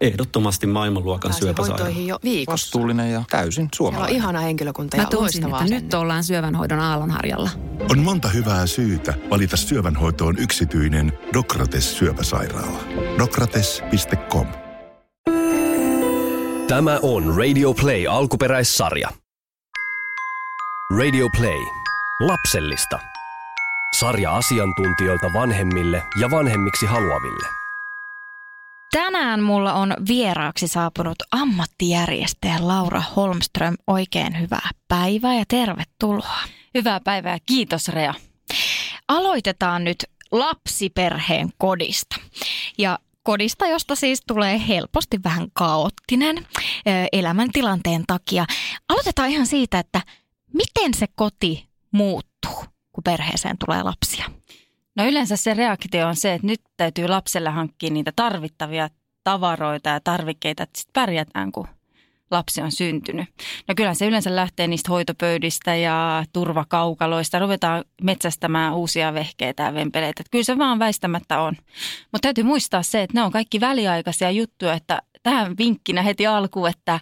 Ehdottomasti maailmanluokan syöpäsairaala. hoitoihin jo viikossa. Vastuullinen ja täysin Siellä on suomalainen. ihana henkilökunta ja Mä tunsin, loistavaa että nyt ollaan syövänhoidon aallonharjalla. On monta hyvää syytä valita syövänhoitoon yksityinen Dokrates syöpäsairaala. Dokrates.com Tämä on Radio Play alkuperäissarja. Radio Play. Lapsellista. Sarja asiantuntijoilta vanhemmille ja vanhemmiksi haluaville. Tänään mulla on vieraaksi saapunut ammattijärjestäjä Laura Holmström. Oikein hyvää päivää ja tervetuloa. Hyvää päivää. Kiitos Rea. Aloitetaan nyt lapsiperheen kodista. Ja kodista, josta siis tulee helposti vähän kaoottinen elämäntilanteen takia. Aloitetaan ihan siitä, että miten se koti muuttuu, kun perheeseen tulee lapsia. No yleensä se reaktio on se, että nyt täytyy lapselle hankkia niitä tarvittavia tavaroita ja tarvikkeita, että sitten pärjätään, kun lapsi on syntynyt. No kyllä se yleensä lähtee niistä hoitopöydistä ja turvakaukaloista. Ruvetaan metsästämään uusia vehkeitä ja vempeleitä. Että kyllä se vaan väistämättä on. Mutta täytyy muistaa se, että ne on kaikki väliaikaisia juttuja, että tähän vinkkinä heti alkuun, että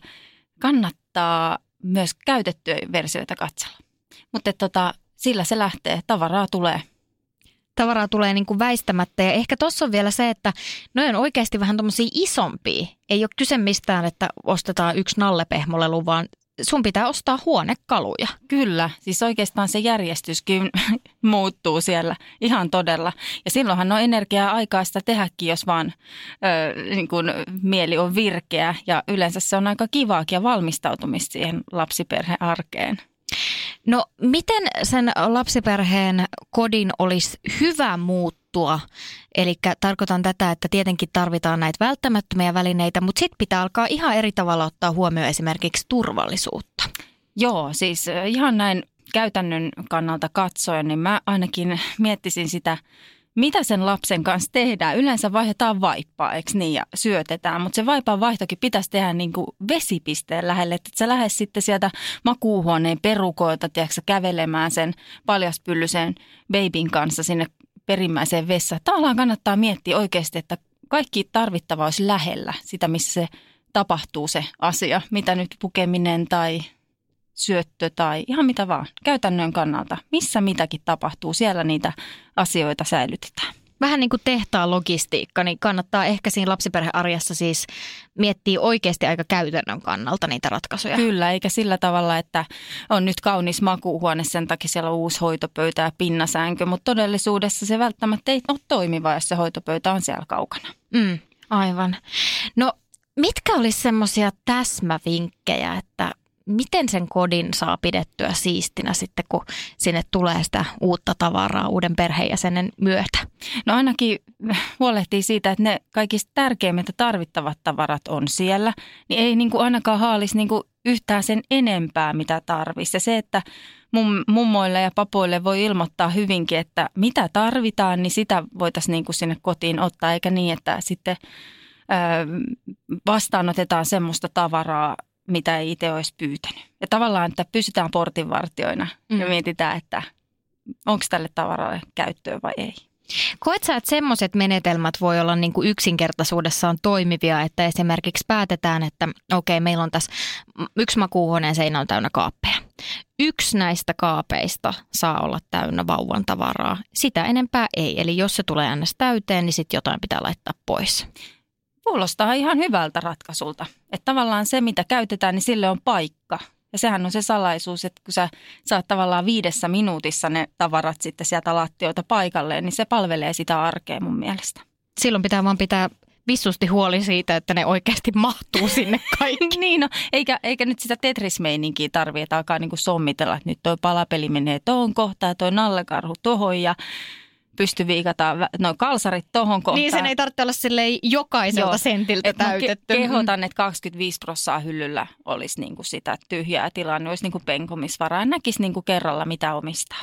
kannattaa myös käytettyjä versioita katsella. Mutta tota, sillä se lähtee, tavaraa tulee. Tavaraa tulee niin kuin väistämättä. Ja ehkä tuossa on vielä se, että ne on oikeasti vähän tuommoisia isompia. Ei ole kyse mistään, että ostetaan yksi nallepehmolelu, vaan sun pitää ostaa huonekaluja. Kyllä, siis oikeastaan se järjestyskin muuttuu siellä ihan todella. Ja silloinhan on energiaa aikaa sitä tehdäkin, jos vaan ö, niin kun mieli on virkeä. Ja yleensä se on aika kivaakin ja valmistautumista siihen lapsiperheen arkeen. No miten sen lapsiperheen kodin olisi hyvä muuttua? Eli tarkoitan tätä, että tietenkin tarvitaan näitä välttämättömiä välineitä, mutta sitten pitää alkaa ihan eri tavalla ottaa huomioon esimerkiksi turvallisuutta. Joo, siis ö, ihan näin käytännön kannalta katsoen, niin mä ainakin miettisin sitä, mitä sen lapsen kanssa tehdään. Yleensä vaihdetaan vaippaa, eikö niin, ja syötetään, mutta se vaipan vaihtokin pitäisi tehdä niin kuin vesipisteen lähelle, että et sä lähde sitten sieltä makuuhuoneen perukoilta, tiedätkö, kävelemään sen paljaspyllysen babyn kanssa sinne perimmäiseen vessaan. Tavallaan kannattaa miettiä oikeasti, että kaikki tarvittava olisi lähellä sitä, missä se tapahtuu se asia, mitä nyt pukeminen tai syöttö tai ihan mitä vaan, käytännön kannalta. Missä mitäkin tapahtuu, siellä niitä asioita säilytetään. Vähän niin kuin tehtaan logistiikka, niin kannattaa ehkä siinä lapsiperhearjessa siis miettiä oikeasti aika käytännön kannalta niitä ratkaisuja. Kyllä, eikä sillä tavalla, että on nyt kaunis makuuhuone, sen takia siellä on uusi hoitopöytä ja pinnasäänkö, mutta todellisuudessa se välttämättä ei ole toimiva, jos se hoitopöytä on siellä kaukana. Mm, aivan. No mitkä olisi semmoisia täsmävinkkejä, että miten sen kodin saa pidettyä siistinä sitten, kun sinne tulee sitä uutta tavaraa uuden perheenjäsenen myötä? No ainakin huolehtii siitä, että ne kaikista tärkeimmät ja tarvittavat tavarat on siellä, niin ei niin kuin ainakaan haalisi niin kuin yhtään sen enempää, mitä tarvitsisi. Ja se, että mum, mummoille ja papoille voi ilmoittaa hyvinkin, että mitä tarvitaan, niin sitä voitaisiin niin kuin sinne kotiin ottaa, eikä niin, että sitten vastaanotetaan semmoista tavaraa, mitä ei itse olisi pyytänyt. Ja tavallaan, että pysytään portinvartioina mm. ja mietitään, että onko tälle tavaralle käyttöä vai ei. Koet sä, että semmoiset menetelmät voi olla niin kuin yksinkertaisuudessaan toimivia, että esimerkiksi päätetään, että okei, meillä on tässä yksi makuuhuoneen seinä on täynnä kaappeja. Yksi näistä kaapeista saa olla täynnä vauvan tavaraa. Sitä enempää ei. Eli jos se tulee ns. täyteen, niin sitten jotain pitää laittaa pois. Kuulostaa ihan hyvältä ratkasulta. Että tavallaan se, mitä käytetään, niin sille on paikka. Ja sehän on se salaisuus, että kun sä saat tavallaan viidessä minuutissa ne tavarat sitten sieltä lattiolta paikalleen, niin se palvelee sitä arkea mun mielestä. Silloin pitää vaan pitää vissusti huoli siitä, että ne oikeasti mahtuu sinne kaikki. niin, no, eikä, eikä nyt sitä Tetris-meininkiä tarvitse, että alkaa niinku sommitella, että nyt toi palapeli menee tohon kohtaan ja toi nallekarhu tohon ja pysty viikataan noin kalsarit tohon kohtaan. Niin sen ei tarvitse olla silleen jokaiselta Joo. sentiltä Et mä ke- täytetty. kehotan, että 25 prossaa hyllyllä olisi niinku sitä tyhjää tilaa, niin olisi niinku penkomisvaraa. Näkisi niinku kerralla, mitä omistaa.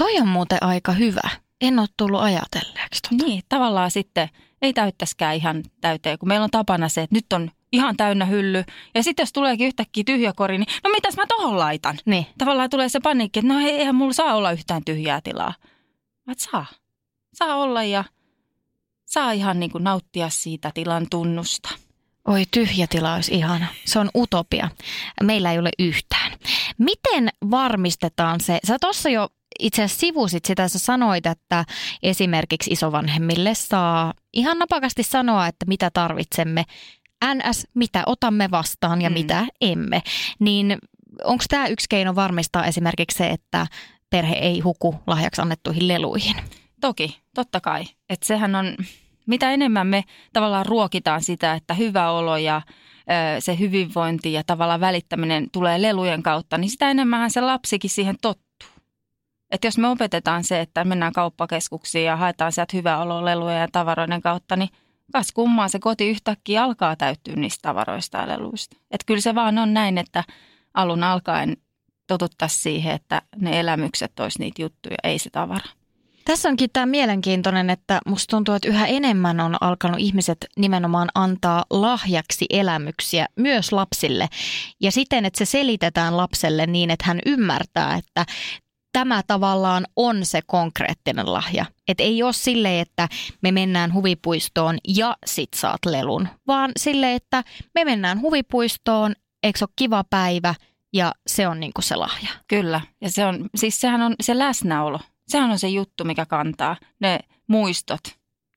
Toi on muuten aika hyvä. En ole tullut ajatelleeksi tota. Niin, tavallaan sitten ei täyttäisikään ihan täyteen, kun meillä on tapana se, että nyt on ihan täynnä hylly. Ja sitten jos tuleekin yhtäkkiä tyhjä kori, niin no mitäs mä tohon laitan? Niin. Tavallaan tulee se paniikki, että no ei- eihän mulla saa olla yhtään tyhjää tilaa. Vaan saa. Saa olla ja saa ihan niin kuin nauttia siitä tilan tunnusta. Oi tyhjä tila olisi ihana. Se on utopia. Meillä ei ole yhtään. Miten varmistetaan se? Sä tuossa jo itse asiassa sivusit sitä, sä sanoit, että esimerkiksi isovanhemmille saa ihan napakasti sanoa, että mitä tarvitsemme. NS, mitä otamme vastaan ja mm. mitä emme. Niin onko tämä yksi keino varmistaa esimerkiksi se, että perhe ei huku lahjaksi annettuihin leluihin? Toki, totta kai. Että sehän on, mitä enemmän me tavallaan ruokitaan sitä, että hyvä olo ja se hyvinvointi ja tavallaan välittäminen tulee lelujen kautta, niin sitä enemmän se lapsikin siihen tottuu. Että jos me opetetaan se, että mennään kauppakeskuksiin ja haetaan sieltä hyvää oloa lelujen ja tavaroiden kautta, niin kas kummaa se koti yhtäkkiä alkaa täyttyä niistä tavaroista ja leluista. Että kyllä se vaan on näin, että alun alkaen totuttaisiin siihen, että ne elämykset olisi niitä juttuja, ei se tavara. Tässä onkin tämä mielenkiintoinen, että musta tuntuu, että yhä enemmän on alkanut ihmiset nimenomaan antaa lahjaksi elämyksiä myös lapsille. Ja siten, että se selitetään lapselle niin, että hän ymmärtää, että tämä tavallaan on se konkreettinen lahja. Et ei ole sille, että me mennään huvipuistoon ja sit saat lelun, vaan sille, että me mennään huvipuistoon, eikö ole kiva päivä ja se on niinku se lahja. Kyllä, ja se on, siis sehän on se läsnäolo. Sehän on se juttu, mikä kantaa, ne muistot.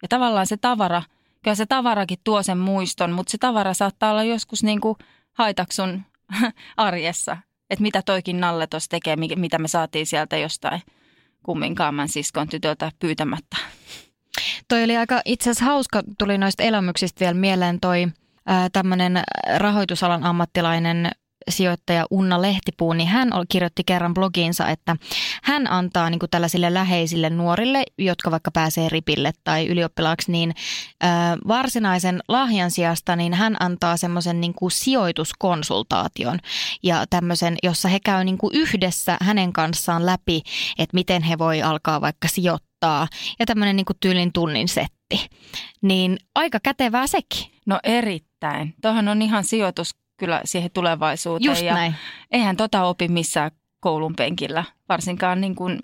Ja tavallaan se tavara, kyllä se tavarakin tuo sen muiston, mutta se tavara saattaa olla joskus niinku haitaksun arjessa että mitä toikin Nalle tuossa tekee, mitä me saatiin sieltä jostain kumminkaamman siskon tytöltä pyytämättä. Toi oli aika itse asiassa hauska, tuli noista elämyksistä vielä mieleen toi tämmöinen rahoitusalan ammattilainen sijoittaja Unna Lehtipuu, niin hän kirjoitti kerran blogiinsa, että hän antaa niin kuin tällaisille läheisille nuorille, jotka vaikka pääsee ripille tai ylioppilaaksi, niin ö, varsinaisen lahjan sijasta niin hän antaa semmoisen niin sijoituskonsultaation ja tämmöisen, jossa he käy niin kuin yhdessä hänen kanssaan läpi, että miten he voi alkaa vaikka sijoittaa ja tämmöinen niin kuin tyylin tunnin setti. Niin aika kätevää sekin. No erittäin. Tuohan on ihan sijoitus kyllä siihen tulevaisuuteen. Just ja näin. Eihän tota opi missään koulun penkillä, varsinkaan niin kuin,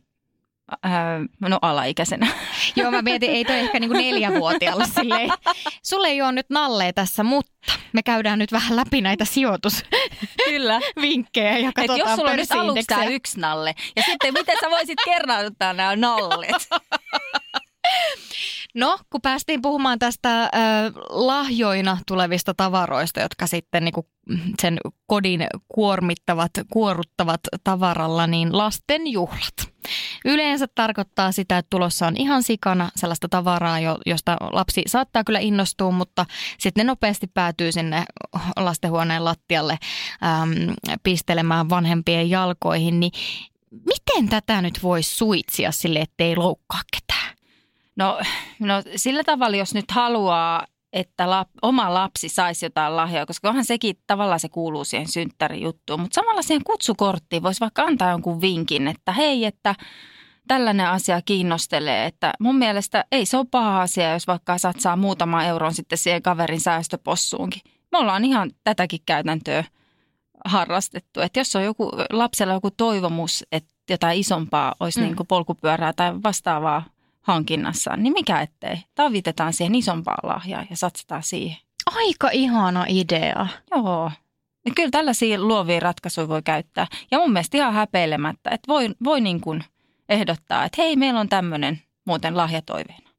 ää, no alaikäisenä. Joo, mä mietin, ei toi ehkä niinku neljävuotiaalle silleen. Sulle ei ole nyt nalleja tässä, mutta me käydään nyt vähän läpi näitä sijoitus. Kyllä. vinkkejä ja katsotaan Et jos sulla on nyt aluksi yksi nalle, ja sitten miten sä voisit kerrauttaa nämä nallet? No, kun päästiin puhumaan tästä äh, lahjoina tulevista tavaroista, jotka sitten niin kuin sen kodin kuormittavat, kuoruttavat tavaralla, niin lasten juhlat. Yleensä tarkoittaa sitä, että tulossa on ihan sikana sellaista tavaraa, josta lapsi saattaa kyllä innostua, mutta sitten ne nopeasti päätyy sinne lastenhuoneen lattialle äm, pistelemään vanhempien jalkoihin. Niin miten tätä nyt voisi suitsia sille, ettei loukkaa ketään? No, no sillä tavalla, jos nyt haluaa, että lap, oma lapsi saisi jotain lahjaa, koska onhan sekin tavallaan se kuuluu siihen synttärijuttuun. Mutta samalla siihen kutsukorttiin voisi vaikka antaa jonkun vinkin, että hei, että tällainen asia kiinnostelee. Että mun mielestä ei se ole paha asia, jos vaikka satsaa muutama euron sitten siihen kaverin säästöpossuunkin. Me ollaan ihan tätäkin käytäntöä harrastettu. Että jos on joku, lapsella joku toivomus, että jotain isompaa olisi mm. niin kuin polkupyörää tai vastaavaa hankinnassaan, niin mikä ettei. Tavitetaan siihen isompaa lahjaa ja satsataan siihen. Aika ihana idea. Joo. Ja kyllä tällaisia luovia ratkaisuja voi käyttää. Ja mun mielestä ihan häpeilemättä, että voi, voi niin kuin ehdottaa, että hei, meillä on tämmöinen muuten lahjatoiveena.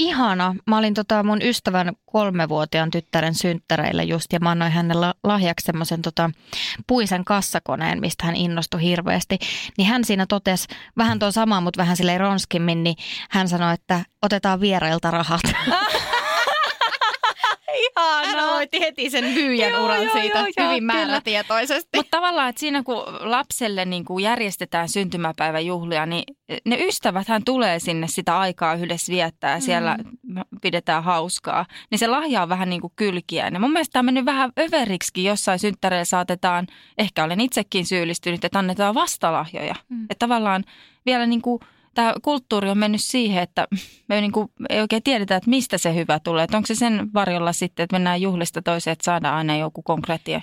Ihana. Mä olin tota mun ystävän kolmevuotiaan tyttären synttäreillä just ja mä annoin hänelle lahjaksi semmoisen tota puisen kassakoneen, mistä hän innostui hirveästi. Niin hän siinä totesi vähän tuon samaa, mutta vähän silleen ronskimmin, niin hän sanoi, että otetaan vierailta rahat. Aloitti heti sen myyjän joo, uran joo, siitä joo, hyvin joo, määrätietoisesti. Mutta tavallaan, että siinä kun lapselle niin kun järjestetään syntymäpäiväjuhlia, niin ne hän tulee sinne sitä aikaa yhdessä viettää ja siellä mm. pidetään hauskaa. Niin se lahja on vähän niin kuin kylkiä. Ja mun mielestä tämä on mennyt vähän överiksi jossain synttäreillä saatetaan, ehkä olen itsekin syyllistynyt, että annetaan vastalahjoja. Mm. Että tavallaan vielä niin kuin tämä kulttuuri on mennyt siihen, että me ei, niin kuin, ei oikein tiedetä, että mistä se hyvä tulee. Että onko se sen varjolla sitten, että mennään juhlista toiseen, että saadaan aina joku konkreettia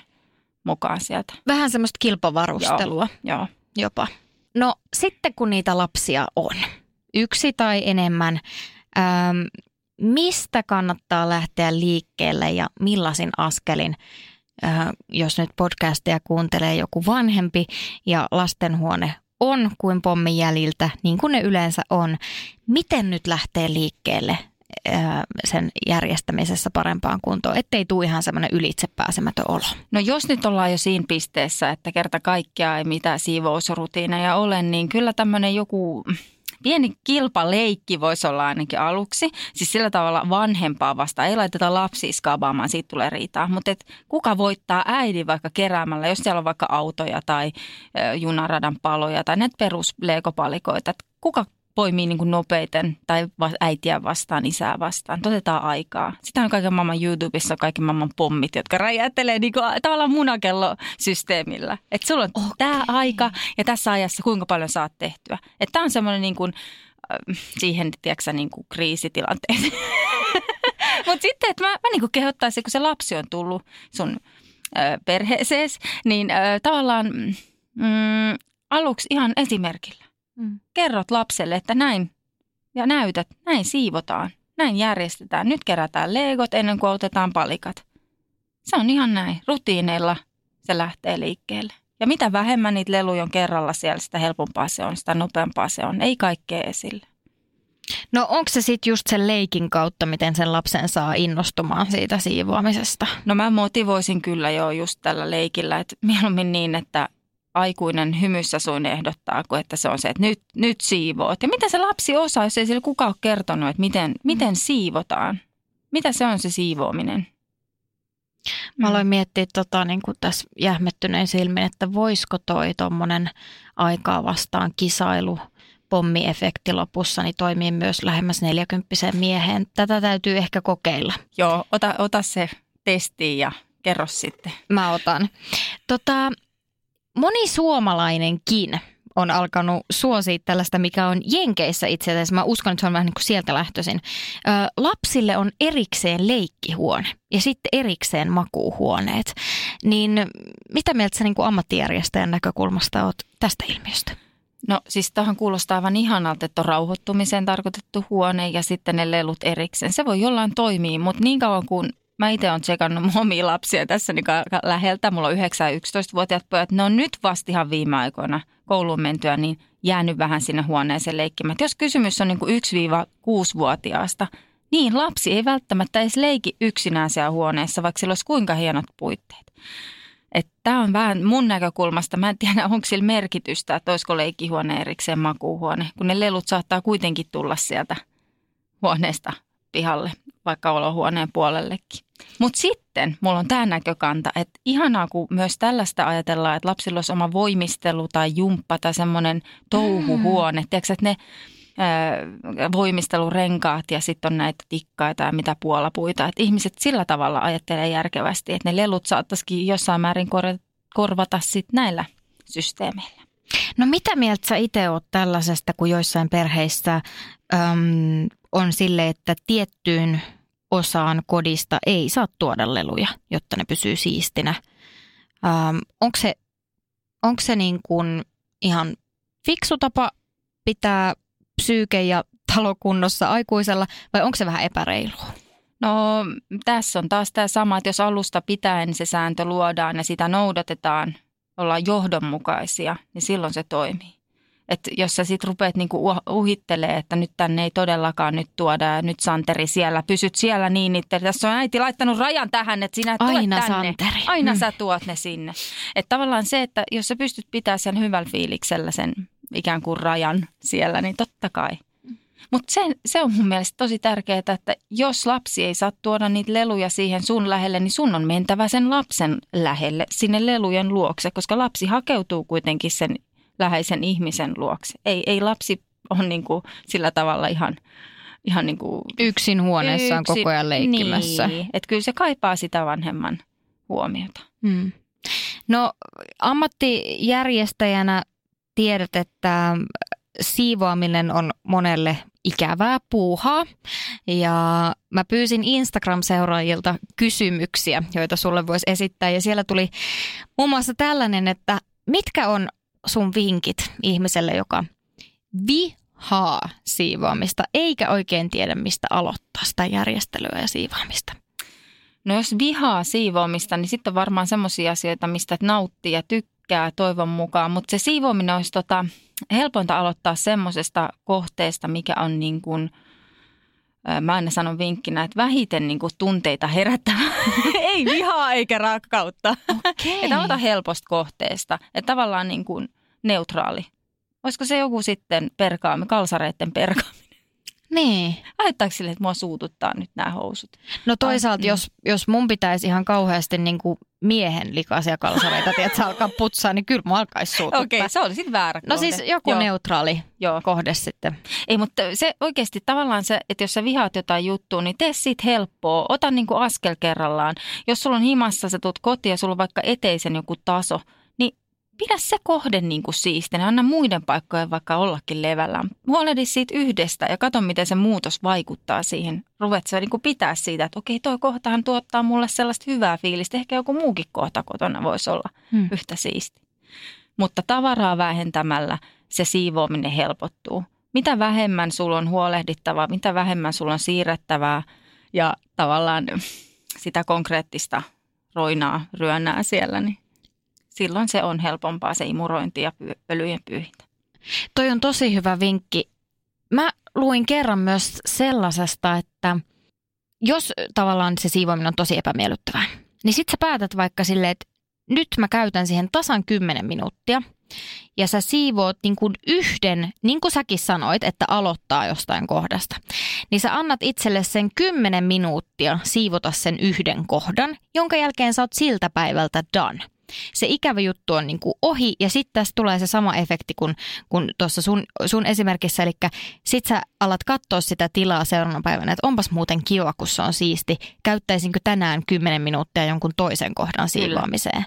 mukaan sieltä. Vähän semmoista kilpavarustelua joo, joo. jopa. No sitten kun niitä lapsia on, yksi tai enemmän, ähm, mistä kannattaa lähteä liikkeelle ja millaisin askelin, äh, jos nyt podcastia kuuntelee joku vanhempi ja lastenhuone on kuin pommin jäljiltä, niin kuin ne yleensä on. Miten nyt lähtee liikkeelle sen järjestämisessä parempaan kuntoon, ettei tule ihan semmoinen ylitsepääsemätön olo. No jos nyt ollaan jo siinä pisteessä, että kerta kaikkiaan ei mitään siivousrutiineja ole, niin kyllä tämmöinen joku pieni kilpaleikki voisi olla ainakin aluksi. Siis sillä tavalla vanhempaa vasta. Ei laiteta lapsia skabaamaan, siitä tulee riitaa. Mutta kuka voittaa äidin vaikka keräämällä, jos siellä on vaikka autoja tai junaradan paloja tai näitä perusleekopalikoita. Kuka poimii niin kuin nopeiten tai äitiä vastaan, isää vastaan. Otetaan aikaa. Sitä on kaiken maailman YouTubessa kaiken maailman pommit, jotka räjähtelee niin kuin, tavallaan munakellosysteemillä. Että sulla on okay. tämä aika ja tässä ajassa kuinka paljon saat tehtyä. Että tämä on semmoinen niin kuin, siihen, tiedätkö niin kuin kriisitilanteeseen. Mutta sitten, että mä, mä niin kuin kehottaisin, kun se lapsi on tullut sun perheeseesi, niin tavallaan mm, aluksi ihan esimerkillä Mm. Kerrot lapselle, että näin ja näytät, näin siivotaan, näin järjestetään. Nyt kerätään leegot ennen kuin otetaan palikat. Se on ihan näin. Rutiineilla se lähtee liikkeelle. Ja mitä vähemmän niitä leluja on kerralla siellä, sitä helpompaa se on, sitä nopeampaa se on. Ei kaikkea esille. No onko se sitten just sen leikin kautta, miten sen lapsen saa innostumaan siitä siivoamisesta? No mä motivoisin kyllä jo just tällä leikillä, että mieluummin niin, että aikuinen hymyssä suin ehdottaa, kuin että se on se, että nyt, nyt siivoot. Ja mitä se lapsi osaa, jos ei sille kukaan ole kertonut, että miten, miten siivotaan? Mitä se on se siivoaminen? Mä aloin miettiä tota, niin kuin tässä jähmettyneen silmin, että voisiko toi tuommoinen aikaa vastaan kisailu, pommiefekti lopussa, niin toimii myös lähemmäs 40 mieheen. Tätä täytyy ehkä kokeilla. Joo, ota, ota se testi ja kerro sitten. Mä otan. Tota, moni suomalainenkin on alkanut suosia tällaista, mikä on Jenkeissä itse asiassa. Mä uskon, että se on vähän niin kuin sieltä lähtöisin. Ö, lapsille on erikseen leikkihuone ja sitten erikseen makuuhuoneet. Niin mitä mieltä sä niin kuin ammattijärjestäjän näkökulmasta oot tästä ilmiöstä? No siis tähän kuulostaa aivan ihanalta, että on rauhoittumiseen tarkoitettu huone ja sitten ne lelut erikseen. Se voi jollain toimia, mutta niin kauan kuin mä itse olen tsekannut omia lapsia tässä niin läheltä. Mulla on 9 11-vuotiaat pojat. Ne on nyt vasta ihan viime aikoina kouluun mentyä, niin jäänyt vähän sinne huoneeseen leikkimään. Et jos kysymys on niin 1-6-vuotiaasta, niin lapsi ei välttämättä edes leiki yksinään siellä huoneessa, vaikka sillä olisi kuinka hienot puitteet. Tämä on vähän mun näkökulmasta, mä en tiedä onko sillä merkitystä, että olisiko leikkihuone erikseen makuuhuone, kun ne lelut saattaa kuitenkin tulla sieltä huoneesta pihalle, vaikka olohuoneen puolellekin. Mutta sitten mulla on tämä näkökanta, että ihanaa kun myös tällaista ajatellaan, että lapsilla olisi oma voimistelu tai jumppa tai semmoinen touhuhuone. Mm. Tiedätkö, että ne ö, voimistelurenkaat ja sitten on näitä tikkaita ja mitä puolapuita. Että ihmiset sillä tavalla ajattelee järkevästi, että ne lelut saattaisikin jossain määrin korvata sitten näillä systeemeillä. No mitä mieltä sä itse oot tällaisesta, kun joissain perheissä äm, on sille, että tiettyyn osaan kodista ei saa tuoda leluja, jotta ne pysyy siistinä. Onko se, onko se niin kuin ihan fiksu tapa pitää psyyke ja talokunnossa aikuisella vai onko se vähän epäreilua? No tässä on taas tämä sama, että jos alusta pitäen se sääntö luodaan ja sitä noudatetaan, ollaan johdonmukaisia, niin silloin se toimii. Että jos sä sit rupeat niinku uhittelee, että nyt tänne ei todellakaan nyt tuoda ja nyt Santeri siellä, pysyt siellä niin, että tässä on äiti laittanut rajan tähän, että sinä Aina tänne. Santeri. Aina mm. sä tuot ne sinne. Että tavallaan se, että jos sä pystyt pitämään sen hyvällä fiiliksellä sen ikään kuin rajan siellä, niin totta kai. Mutta se, se on mun mielestä tosi tärkeää, että jos lapsi ei saa tuoda niitä leluja siihen sun lähelle, niin sun on mentävä sen lapsen lähelle, sinne lelujen luokse, koska lapsi hakeutuu kuitenkin sen läheisen ihmisen luokse. Ei, ei lapsi ole niin kuin sillä tavalla ihan, ihan niin kuin yksin huoneessaan yksin, koko ajan leikkimässä. Niin, että kyllä se kaipaa sitä vanhemman huomiota. Hmm. No ammattijärjestäjänä tiedät, että siivoaminen on monelle ikävää puuhaa. Ja mä pyysin Instagram-seuraajilta kysymyksiä, joita sulle voisi esittää. Ja siellä tuli muun muassa tällainen, että mitkä on sun vinkit ihmiselle, joka vihaa siivoamista, eikä oikein tiedä, mistä aloittaa sitä järjestelyä ja siivoamista? No jos vihaa siivoamista, niin sitten varmaan semmoisia asioita, mistä nauttii ja tykkää toivon mukaan. Mutta se siivoaminen olisi tota, helpointa aloittaa semmoisesta kohteesta, mikä on niin kuin, mä aina sanon vinkkinä, että vähiten niin kuin tunteita herättävä. Ei vihaa eikä rakkautta. Okei. Että aloita helposta kohteesta. Että tavallaan niin kuin neutraali. Olisiko se joku sitten perkaami, kalsareiden perkaaminen? Niin. Ajattaako sille, että mua suututtaa nyt nämä housut? No toisaalta, niin. jos, jos mun pitäisi ihan kauheasti niin kuin miehen likaisia kalsareita, tiedätkö, alkaa putsaa, niin kyllä mua alkaisi suututtaa. Okei, okay, se oli sitten väärä No kohde. siis joku Joo. neutraali Joo. kohde sitten. Ei, mutta se oikeasti tavallaan se, että jos sä vihaat jotain juttua, niin tee siitä helppoa. Ota niin kuin askel kerrallaan. Jos sulla on himassa, sä tulet kotiin ja sulla on vaikka eteisen joku taso, pidä se kohde niin kuin siistinä. Anna muiden paikkojen vaikka ollakin levällään. Huolehdi siitä yhdestä ja katso, miten se muutos vaikuttaa siihen. Ruvet sä niin kuin pitää siitä, että okei, toi kohtahan tuottaa mulle sellaista hyvää fiilistä. Ehkä joku muukin kohta kotona voisi olla Hmm. yhtä siisti. Mutta tavaraa vähentämällä se siivoaminen helpottuu. Mitä vähemmän sulla on huolehdittavaa, mitä vähemmän sulla on siirrettävää ja tavallaan sitä konkreettista roinaa, ryönää siellä, niin silloin se on helpompaa se imurointi ja pölyjen pyyhintä. Toi on tosi hyvä vinkki. Mä luin kerran myös sellaisesta, että jos tavallaan se siivoaminen on tosi epämiellyttävää, niin sit sä päätät vaikka silleen, että nyt mä käytän siihen tasan 10 minuuttia ja sä siivoot niin kuin yhden, niin kuin säkin sanoit, että aloittaa jostain kohdasta. Niin sä annat itselle sen 10 minuuttia siivota sen yhden kohdan, jonka jälkeen sä oot siltä päivältä done. Se ikävä juttu on niin kuin ohi ja sitten tässä tulee se sama efekti kuin, kuin tuossa sun, sun esimerkissä. Eli sit sä alat katsoa sitä tilaa seuraavana päivänä, että onpas muuten kiva, kun se on siisti. Käyttäisinkö tänään 10 minuuttia jonkun toisen kohdan siivoamiseen?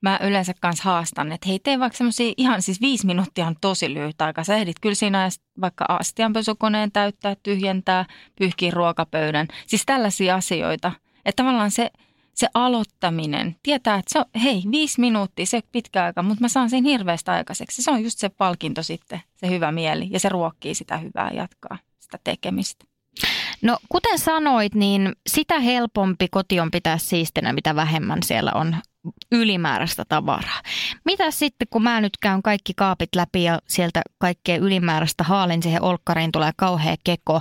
Mä yleensä kanssa haastan, että hei tee vaikka semmoisia ihan siis viisi minuuttia on tosi lyhyt aika. Sä ehdit kyllä siinä ajassa vaikka astianpesukoneen täyttää, tyhjentää, pyyhkiä ruokapöydän. Siis tällaisia asioita. Että tavallaan se, se aloittaminen, tietää, että se on, hei, viisi minuuttia, se pitkä aika, mutta mä saan sen hirveästi aikaiseksi. Se on just se palkinto sitten, se hyvä mieli ja se ruokkii sitä hyvää jatkaa, sitä tekemistä. No kuten sanoit, niin sitä helpompi koti on pitää siistinä, mitä vähemmän siellä on ylimääräistä tavaraa. Mitä sitten, kun mä nyt käyn kaikki kaapit läpi ja sieltä kaikkea ylimääräistä haalin siihen olkkariin tulee kauhea keko.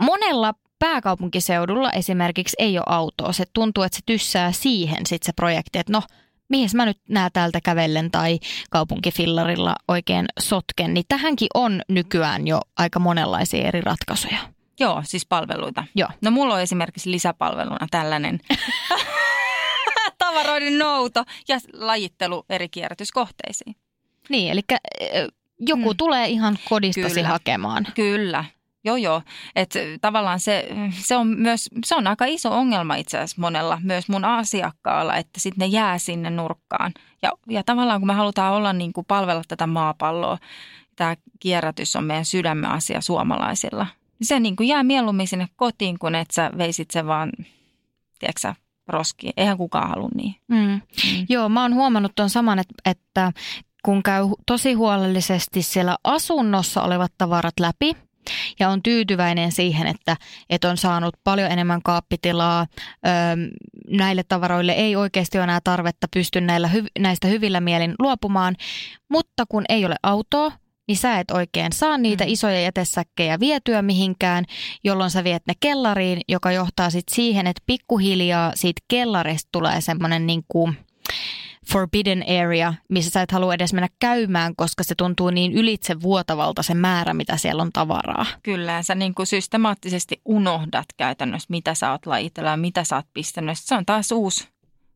Monella pääkaupunkiseudulla esimerkiksi ei ole autoa. Se tuntuu, että se tyssää siihen sitten se projekti, että no, mihin mä nyt nää täältä kävellen tai kaupunkifillarilla oikein sotken. Niin tähänkin on nykyään jo aika monenlaisia eri ratkaisuja. Joo, siis palveluita. Joo. No mulla on esimerkiksi lisäpalveluna tällainen tavaroiden nouto ja lajittelu eri kierrätyskohteisiin. Niin, eli joku Mm. tulee ihan kodistasi Kyllä. hakemaan. Kyllä. Joo, joo. Et tavallaan se, se, on myös, se on aika iso ongelma itse asiassa monella, myös mun asiakkaalla, että sitten ne jää sinne nurkkaan. Ja, ja tavallaan kun me halutaan olla niin kuin palvella tätä maapalloa, tämä kierrätys on meidän sydämen asia suomalaisilla. niin Se niin kuin jää mieluummin sinne kotiin, kun et sä veisit se vaan, tiedätkö sä, roskiin. Eihän kukaan halua niin. Mm. Mm. Joo, mä oon huomannut tuon saman, että, että kun käy tosi huolellisesti siellä asunnossa olevat tavarat läpi ja on tyytyväinen siihen, että, että on saanut paljon enemmän kaappitilaa, öö, näille tavaroille ei oikeasti ole enää tarvetta pysty näillä hy- näistä hyvillä mielin luopumaan, mutta kun ei ole autoa, niin sä et oikein saa niitä Mm. isoja jätesäkkejä vietyä mihinkään, jolloin sä viet ne kellariin, joka johtaa sitten siihen, että pikkuhiljaa siitä kellarista tulee semmoinen niin kuin forbidden area, missä sä et halua edes mennä käymään, koska se tuntuu niin ylitse vuotavalta se määrä, mitä siellä on tavaraa. Kyllä, sä niin kuin systemaattisesti unohdat käytännössä, mitä sä oot lajitellut ja mitä sä oot pistänyt. Se on taas uusi,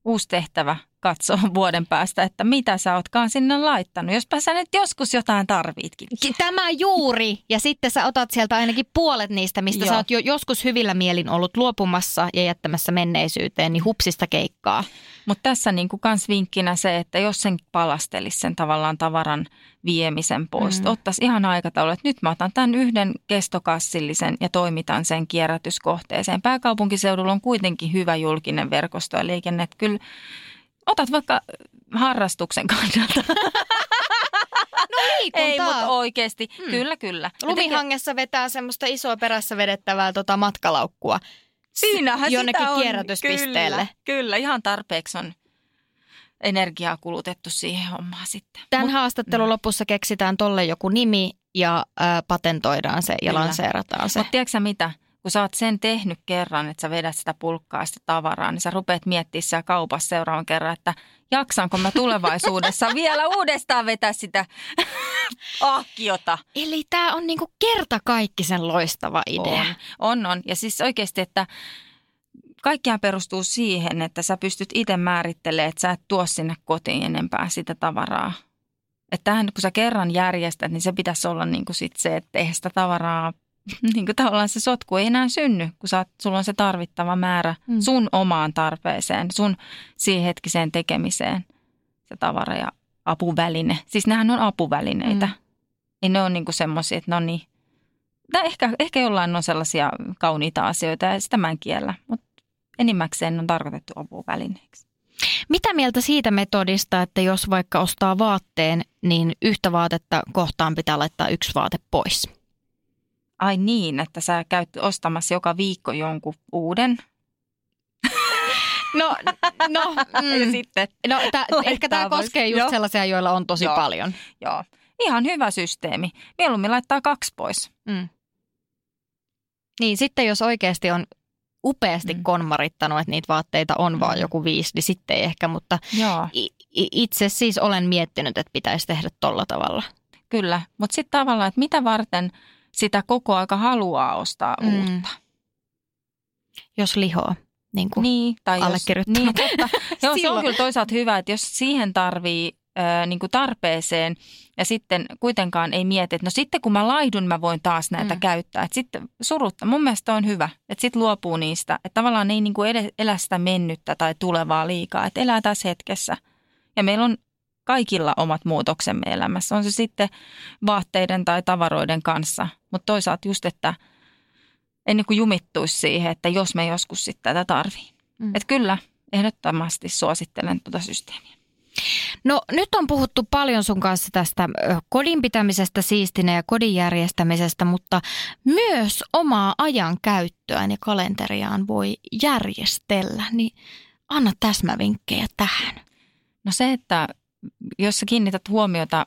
uusi tehtävä katsoa vuoden päästä, että mitä sä ootkaan sinne laittanut. Jospa sä nyt joskus jotain tarvitkin. Tämä juuri, ja sitten sä otat sieltä ainakin puolet niistä, mistä Joo. sä oot jo joskus hyvillä mielin ollut luopumassa ja jättämässä menneisyyteen, niin hupsista keikkaa. Mutta tässä niin kuin kans vinkkinä se, että jos sen palastelisi sen tavallaan tavaran viemisen pois, mm. ottaisi ihan aikataulu, että nyt mä otan tämän yhden kestokassillisen ja toimitan sen kierrätyskohteeseen. Pääkaupunkiseudulla on kuitenkin hyvä julkinen verkosto ja liikenne, että kyllä otat vaikka harrastuksen kannalta. liikuntaa. Ei, mutta oikeasti. Hmm. Kyllä, kyllä. Lumihangessa vetää semmoista isoa perässä vedettävää tota matkalaukkua. Siinähän jonnekin sitä on. kierrätyspisteelle. Kyllä, kyllä, ihan tarpeeksi on energiaa kulutettu siihen hommaan sitten. Tämän Mut- haastattelun lopussa keksitään tolle joku nimi ja ää, patentoidaan se ja Kyllä. lanseerataan se. Mutta tiedätkö mitä? Kun sä oot sen tehnyt kerran, että sä vedät sitä pulkkaa sitä tavaraa, niin sä rupeat miettimään siellä kaupassa seuraavan kerran, että jaksanko mä tulevaisuudessa vielä uudestaan vetää sitä ahkiota. Eli tämä on niinku kerta kaikki sen loistava idea. On, on, on. Ja siis oikeasti, että kaikkiaan perustuu siihen, että sä pystyt itse määrittelemään, että sä et tuo sinne kotiin enempää sitä tavaraa. Että tähän, kun sä kerran järjestät, niin se pitäisi olla niin kuin sit se, että eihän sitä tavaraa, niin kuin tavallaan se sotku ei enää synny, kun sä, sulla on se tarvittava määrä Mm. sun omaan tarpeeseen, sun siihen hetkiseen tekemiseen se tavara ja apuväline. Siis nehän on apuvälineitä. Mm. Ei ne ole niin semmoisia, että no niin, tai ehkä, ehkä jollain on sellaisia kauniita asioita ja sitä mä en kiellä, mutta enimmäkseen ne on tarkoitettu apuvälineeksi. Mitä mieltä siitä metodista, että jos vaikka ostaa vaatteen, niin yhtä vaatetta kohtaan pitää laittaa yksi vaate pois? Ai niin, että sä käyt ostamassa joka viikko jonkun uuden. No, no, Ja sitten, no tä, ehkä tämä koskee just Joo. sellaisia, joilla on tosi Joo. paljon. joo, ihan hyvä systeemi. Mieluummin laittaa kaksi pois. Mm. Niin sitten jos oikeasti on upeasti mm. Mm. konmarittanut, että niitä vaatteita on vaan Mm. joku viisi, niin sitten ei ehkä, mutta Joo, itse siis olen miettinyt, että pitäisi tehdä tolla tavalla. kyllä. Mutta sitten tavallaan, että mitä varten sitä koko aika haluaa ostaa Mm. uutta. Jos lihoa, niin kuin Niin, tai jos, allekirjoittanut. niin, totta. Joo, se on kyllä toisaalta hyvä, että jos siihen tarvii ö, niin kuin tarpeeseen ja sitten kuitenkaan ei mieti, että no sitten kun mä laidun, mä voin taas näitä Mm. käyttää. Että sitten surutta, mun mielestä on hyvä, että sitten luopuu niistä. Että tavallaan ei niin kuin elä sitä mennyttä tai tulevaa liikaa, että elää tässä hetkessä. Ja meillä on kaikilla omat muutoksemme elämässä, on se sitten vaatteiden tai tavaroiden kanssa. Mutta toisaalta just, että en niin kuin jumittuisi siihen, että jos me joskus sitten tätä tarvii. Mm. Että kyllä, ehdottomasti suosittelen tuota systeemiä. No nyt on puhuttu paljon sun kanssa tästä kodin pitämisestä siistinä ja kodin järjestämisestä, mutta myös omaa ajan käyttöään ja kalenteriaan voi järjestellä. Niin anna täsmävinkkejä tähän. No se, että jos sä kiinnität huomiota,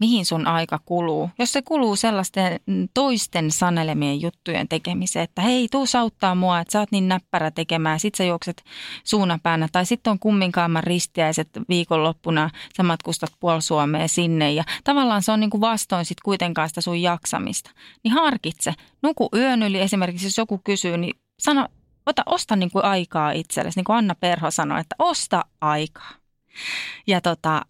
mihin sun aika kuluu. Jos se kuluu sellaisten toisten sanelemien juttujen tekemiseen, että hei, tuu auttaa mua, että sä oot niin näppärä tekemään. Sit sä juokset suunapäänä tai sitten on kumminkaan ristiäiset viikonloppuna, sä matkustat puoli Suomea sinne ja tavallaan se on niin kuin vastoin sit kuitenkaan sitä sun jaksamista. Niin harkitse, nuku yön yli esimerkiksi, jos joku kysyy, niin sano, ota, osta niin kuin aikaa itsellesi, niin kuin Anna Perho sanoi, että osta aikaa. Ja tota,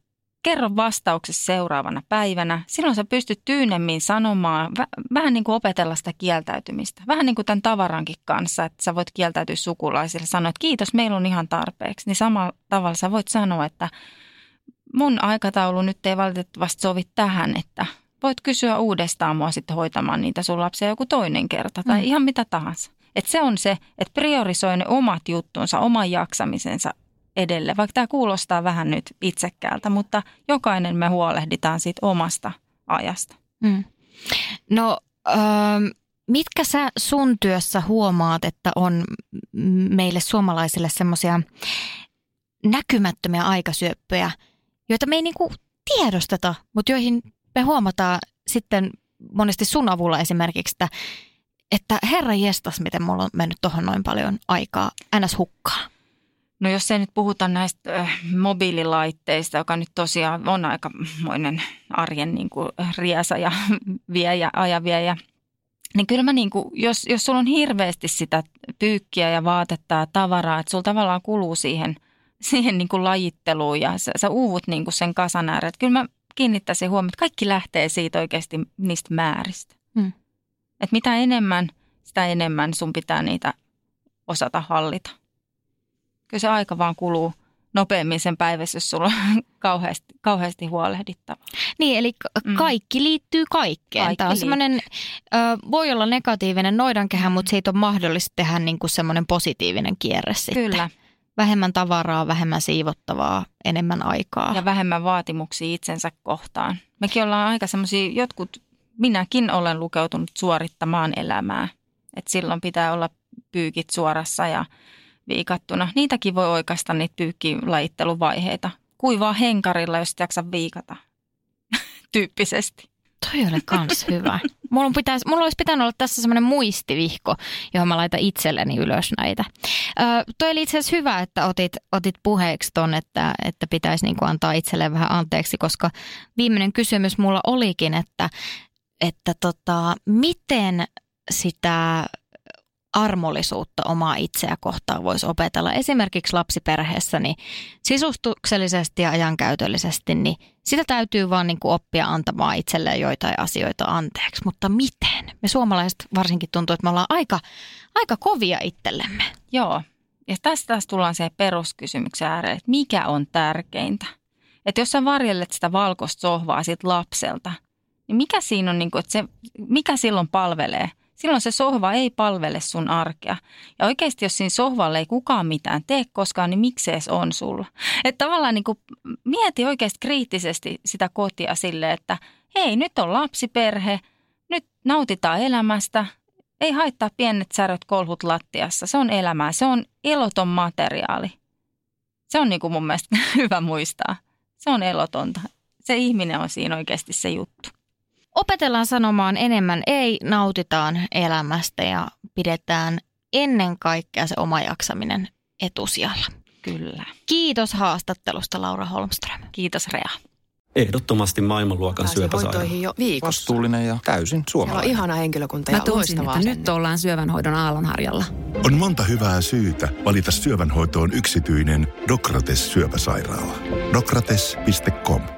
kerro vastauksessa seuraavana päivänä. Silloin sä pystyt tyynemmin sanomaan, vä- vähän niin kuin opetella sitä kieltäytymistä. Vähän niin kuin tämän tavarankin kanssa, että sä voit kieltäytyä sukulaisille. Sanoa, että kiitos, meillä on ihan tarpeeksi. Niin samalla tavalla sä voit sanoa, että mun aikataulu nyt ei valitettavasti sovi tähän, että voit kysyä uudestaan mua sitten hoitamaan niitä sun lapsia joku toinen kerta tai Mm. ihan mitä tahansa. Että se on se, että priorisoi ne omat juttunsa, oman jaksamisensa edelle. Vaikka tämä kuulostaa vähän nyt itsekkäältä, mutta jokainen me huolehditaan siitä omasta ajasta. Mm. No, öö, mitkä sä sun työssä huomaat, että on meille suomalaisille semmoisia näkymättömiä aikasyöppöjä, joita me ei niinku tiedosteta, mutta joihin me huomataan sitten monesti sun avulla esimerkiksi, että, että herra jestas, miten mulla on mennyt tuohon noin paljon aikaa ns. hukkaa. No jos ei nyt puhuta näistä äh, mobiililaitteista, joka nyt tosiaan on aikamoinen arjen niin kuin riesa ja viejä, ajaviejä, niin kyllä mä niin kuin, jos, jos sulla on hirveästi sitä pyykkiä ja vaatetta ja tavaraa, että sulla tavallaan kuluu siihen, siihen niin kuin lajitteluun ja sä, sä uuvut niin kuin sen kasan ääreen. Kyllä mä kiinnittäisin huomioon, että kaikki lähtee siitä oikeasti niistä määristä. Mm. Että mitä enemmän, sitä enemmän sun pitää niitä osata hallita. Kyllä se aika vaan kuluu nopeammin sen päivässä, jos sulla on kauheasti, kauheasti huolehdittava. Niin, eli Mm. kaikki liittyy kaikkeen. Kaikki Tämä on semmoinen, voi olla negatiivinen noidankehä, mutta siitä on mahdollista tehdä niin kuin semmoinen positiivinen kierre sitten. Kyllä. Vähemmän tavaraa, vähemmän siivottavaa, enemmän aikaa. Ja vähemmän vaatimuksia itsensä kohtaan. Mekin ollaan aika semmoisia, jotkut, minäkin olen lukeutunut suorittamaan elämää. Että silloin pitää olla pyykit suorassa ja viikattuna. Niitäkin voi oikeastaan niitä pyykkilajitteluvaiheita. Kuivaa henkarilla, jos jaksa viikata. Tyyppisesti. Toi oli kans hyvä. Mulla, pitäisi, mulla olisi pitänyt olla tässä semmoinen muistivihko, johon mä laitan itselleni ylös näitä. Ö, toi oli itse asiassa hyvä, että otit, otit puheeksi ton, että, että pitäisi niinku antaa itselleen vähän anteeksi, koska viimeinen kysymys mulla olikin, että, että tota, miten sitä armollisuutta omaa itseä kohtaan voisi opetella. Esimerkiksi lapsiperheessä niin sisustuksellisesti ja ajankäytöllisesti, niin sitä täytyy vaan niin kuin oppia antamaan itselleen joitain asioita anteeksi. Mutta miten? Me suomalaiset varsinkin tuntuu, että me ollaan aika, aika kovia itsellemme. Joo. Ja tästä taas tullaan siihen peruskysymyksen ääreen, että mikä on tärkeintä? Että jos sä varjellet sitä valkoista sohvaa siitä lapselta, niin mikä siinä on, niin kuin, että se, mikä silloin palvelee – silloin se sohva ei palvele sun arkea. Ja oikeasti, jos siinä sohvalle ei kukaan mitään tee koskaan, niin miksi se on sulla? Että tavallaan niin kuin mieti oikeasti kriittisesti sitä kotia sille, että hei, nyt on lapsiperhe, nyt nautitaan elämästä, ei haittaa pienet säröt kolhut lattiassa. Se on elämää, se on eloton materiaali. Se on niin kuin mun mielestä hyvä muistaa. Se on elotonta. Se ihminen on siinä oikeasti se juttu. Opetellaan sanomaan enemmän ei, nautitaan elämästä ja pidetään ennen kaikkea se oma jaksaminen etusijalla. Kyllä. Kiitos haastattelusta Laura Holmström. Kiitos Rea. Ehdottomasti maailmanluokan syöpäsairaala. jo viikossa. Vastuullinen ja täysin Siellä on suomalainen. ihana henkilökunta ja Mä tunsin, että nyt ollaan syövänhoidon aallonharjalla. On monta hyvää syytä valita syövänhoitoon yksityinen Dokrates syöpäsairaala. Dokrates.com